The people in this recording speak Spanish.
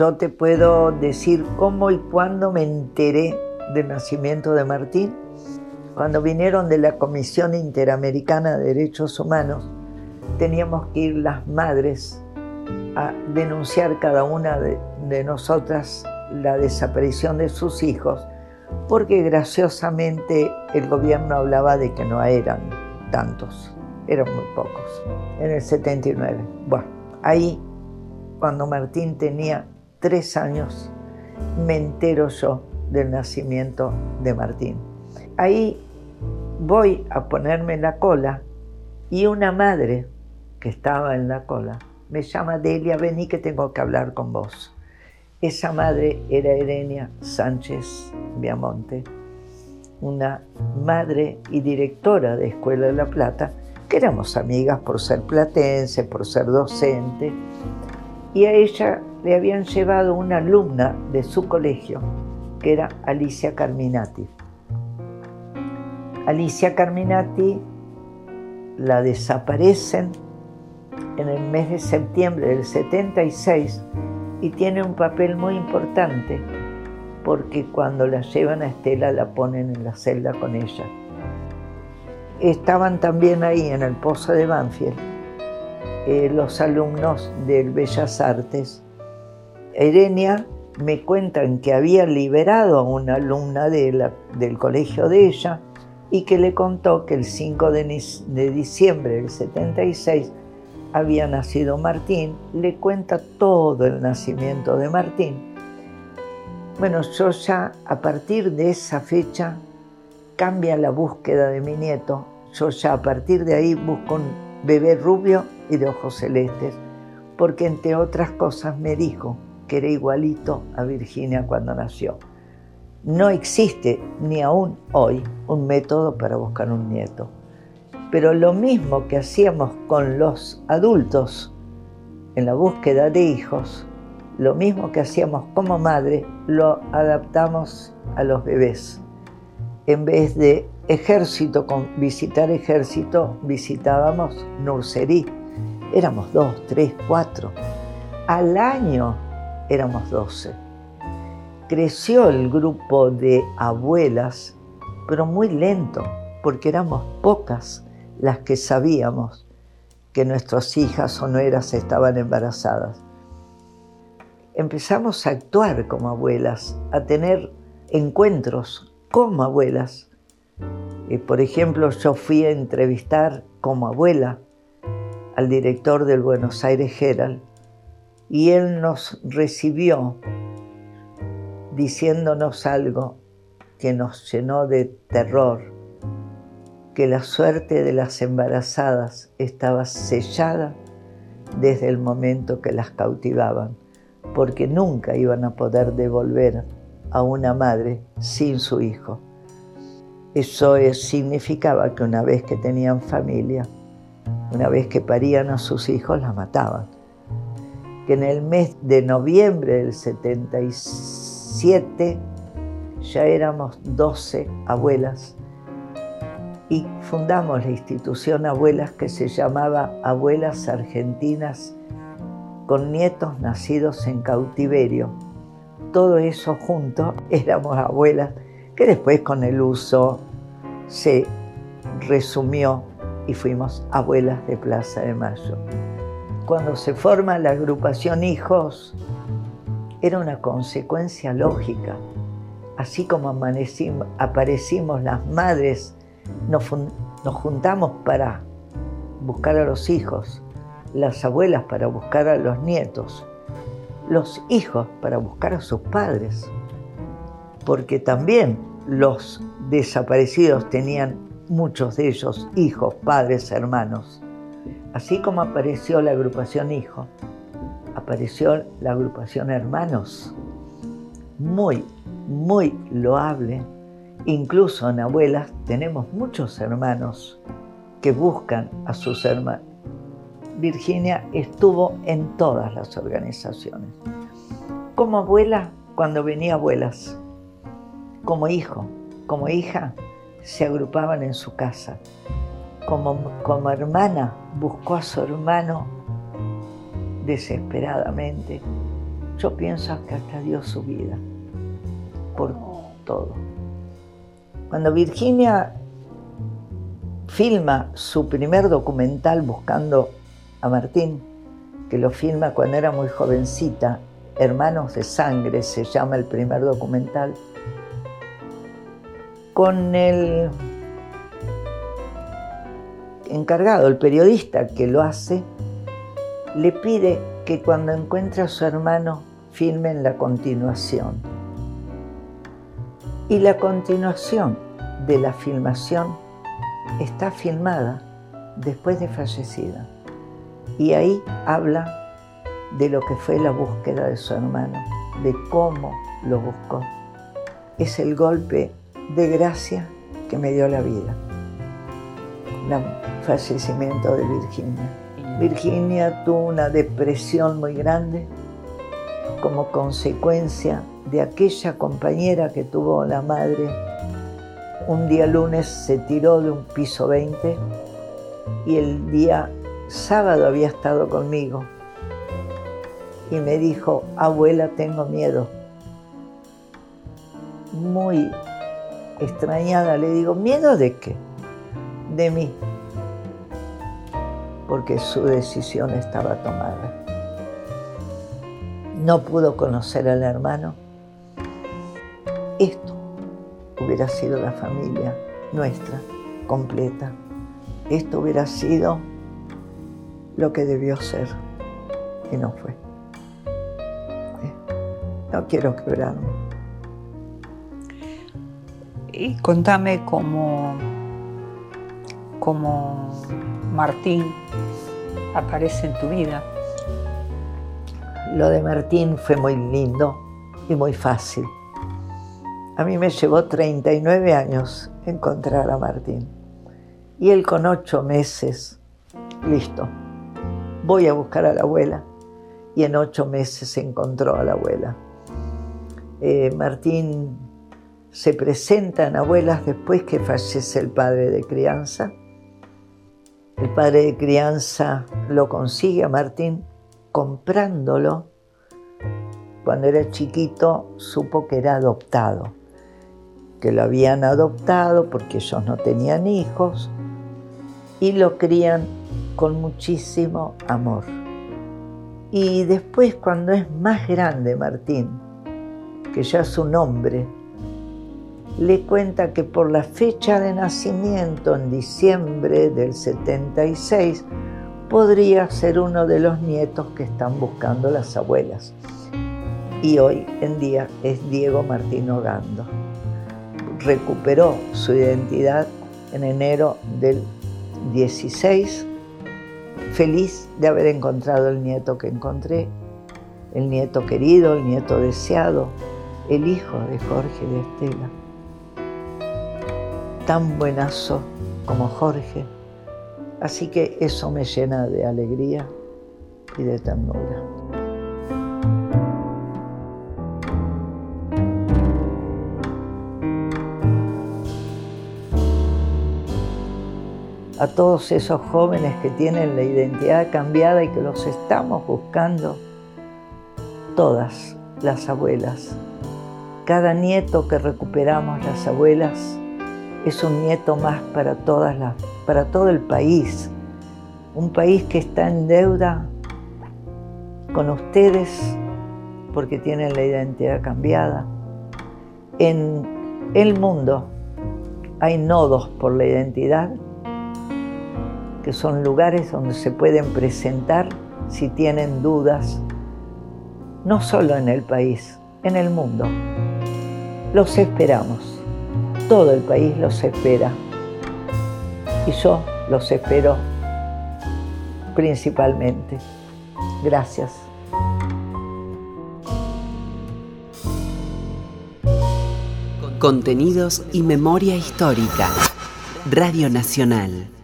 yo te puedo decir cómo y cuándo me enteré del nacimiento de Martín. Cuando vinieron de la Comisión Interamericana de Derechos Humanos, teníamos que ir las madres a denunciar cada una de, de nosotras la desaparición de sus hijos, porque graciosamente el gobierno hablaba de que no eran tantos, eran muy pocos, en el 79. Bueno, ahí, cuando Martín tenía tres años, me entero yo del nacimiento de Martín. Ahí voy a ponerme la cola y una madre que estaba en la cola me llama Delia, vení que tengo que hablar con vos. Esa madre era Erenia Sánchez Viamonte, una madre y directora de Escuela de La Plata, que éramos amigas por ser platense, por ser docente, y a ella le habían llevado una alumna de su colegio, que era Alicia Carminati. Alicia Carminati la desaparecen en el mes de septiembre del 76 y tiene un papel muy importante porque cuando la llevan a Estela la ponen en la celda con ella. Estaban también ahí en el Pozo de Banfield eh, los alumnos del Bellas Artes. Erenia me cuentan que había liberado a una alumna del colegio de ella y que le contó que el 5 de, de diciembre del 76 había nacido Martín, le cuenta todo el nacimiento de Martín. Bueno, yo ya a partir de esa fecha cambia la búsqueda de mi nieto. Yo ya a partir de ahí busco un bebé rubio y de ojos celestes, porque entre otras cosas me dijo que era igualito a Virginia cuando nació. No existe ni aún hoy un método para buscar un nieto. Pero lo mismo que hacíamos con los adultos en la búsqueda de hijos, lo mismo que hacíamos como madre, lo adaptamos a los bebés. En vez de ejército, con visitar ejército, visitábamos nursery. Éramos dos, tres, cuatro. Al año éramos doce. Creció el grupo de abuelas, pero muy lento, porque éramos pocas las que sabíamos que nuestras hijas o nueras estaban embarazadas. Empezamos a actuar como abuelas, a tener encuentros como abuelas. Y por ejemplo, yo fui a entrevistar como abuela al director del Buenos Aires Herald y él nos recibió diciéndonos algo que nos llenó de terror que la suerte de las embarazadas estaba sellada desde el momento que las cautivaban, porque nunca iban a poder devolver a una madre sin su hijo. Eso significaba que una vez que tenían familia, una vez que parían a sus hijos, la mataban. Que en el mes de noviembre del 77 ya éramos 12 abuelas y fundamos la institución Abuelas que se llamaba Abuelas Argentinas con nietos nacidos en cautiverio. Todo eso junto éramos abuelas que después con el uso se resumió y fuimos abuelas de Plaza de Mayo. Cuando se forma la agrupación Hijos, era una consecuencia lógica. Así como aparecimos las madres nos, juntamos para buscar a los hijos, las abuelas para buscar a los nietos, los hijos para buscar a sus padres, porque también los desaparecidos tenían muchos de ellos hijos, padres, hermanos. Así como apareció la agrupación Hijo, apareció la agrupación Hermanos, muy, muy loable Incluso en abuelas tenemos muchos hermanos que buscan a sus hermanos. Virginia estuvo en todas las organizaciones. Como abuela, cuando venía abuelas, como hijo, como hija, se agrupaban en su casa. Como, como hermana, buscó a su hermano desesperadamente. yo pienso que hasta dio su vida por todo. Cuando Virginia filma su primer documental buscando a Martín, que lo filma cuando era muy jovencita, Hermanos de Sangre se llama el primer documental, con el encargado, el periodista que lo hace, le pide que cuando encuentre a su hermano filmen la continuación. Y la continuación de la filmación está filmada después de fallecida. Y ahí habla de lo que fue la búsqueda de su hermano, de cómo lo buscó. Es el golpe de gracia que me dio la vida, fallecimiento de Virginia. Virginia tuvo una depresión muy grande como consecuencia de aquella compañera que tuvo la madre. Un día lunes se tiró de un piso 20 y el día sábado había estado conmigo y me dijo, abuela, tengo miedo. Muy extrañada le digo, ¿miedo de qué? De mí porque su decisión estaba tomada. No pudo conocer al hermano. Esto hubiera sido la familia nuestra, completa. Esto hubiera sido lo que debió ser y no fue. Eh, no quiero quebrarme. Y contame cómo, cómo Martín aparece en tu vida? Lo de Martín fue muy lindo y muy fácil. A mí me llevó 39 años encontrar a Martín. Y él con ocho meses, listo, voy a buscar a la abuela. Y en ocho meses encontró a la abuela. Eh, Martín se presenta en abuelas después que fallece el padre de crianza el padre de crianza lo consigue a Martín comprándolo. Cuando era chiquito supo que era adoptado, que lo habían adoptado porque ellos no tenían hijos y lo crían con muchísimo amor. Y después cuando es más grande Martín, que ya es un hombre, le cuenta que por la fecha de nacimiento, en diciembre del 76, podría ser uno de los nietos que están buscando las abuelas. Y hoy en día es Diego Martín Ogando. Recuperó su identidad en enero del 16, feliz de haber encontrado el nieto que encontré, el nieto querido, el nieto deseado, el hijo de Jorge de Estela tan buenazo como Jorge. Así que eso me llena de alegría y de ternura. A todos esos jóvenes que tienen la identidad cambiada y que los estamos buscando, todas las abuelas, cada nieto que recuperamos las abuelas, es un nieto más para, todas las, para todo el país, un país que está en deuda con ustedes porque tienen la identidad cambiada. En el mundo hay nodos por la identidad, que son lugares donde se pueden presentar si tienen dudas, no solo en el país, en el mundo. Los esperamos todo el país los espera. Y yo los espero principalmente. Gracias. Contenidos y memoria histórica. Radio Nacional.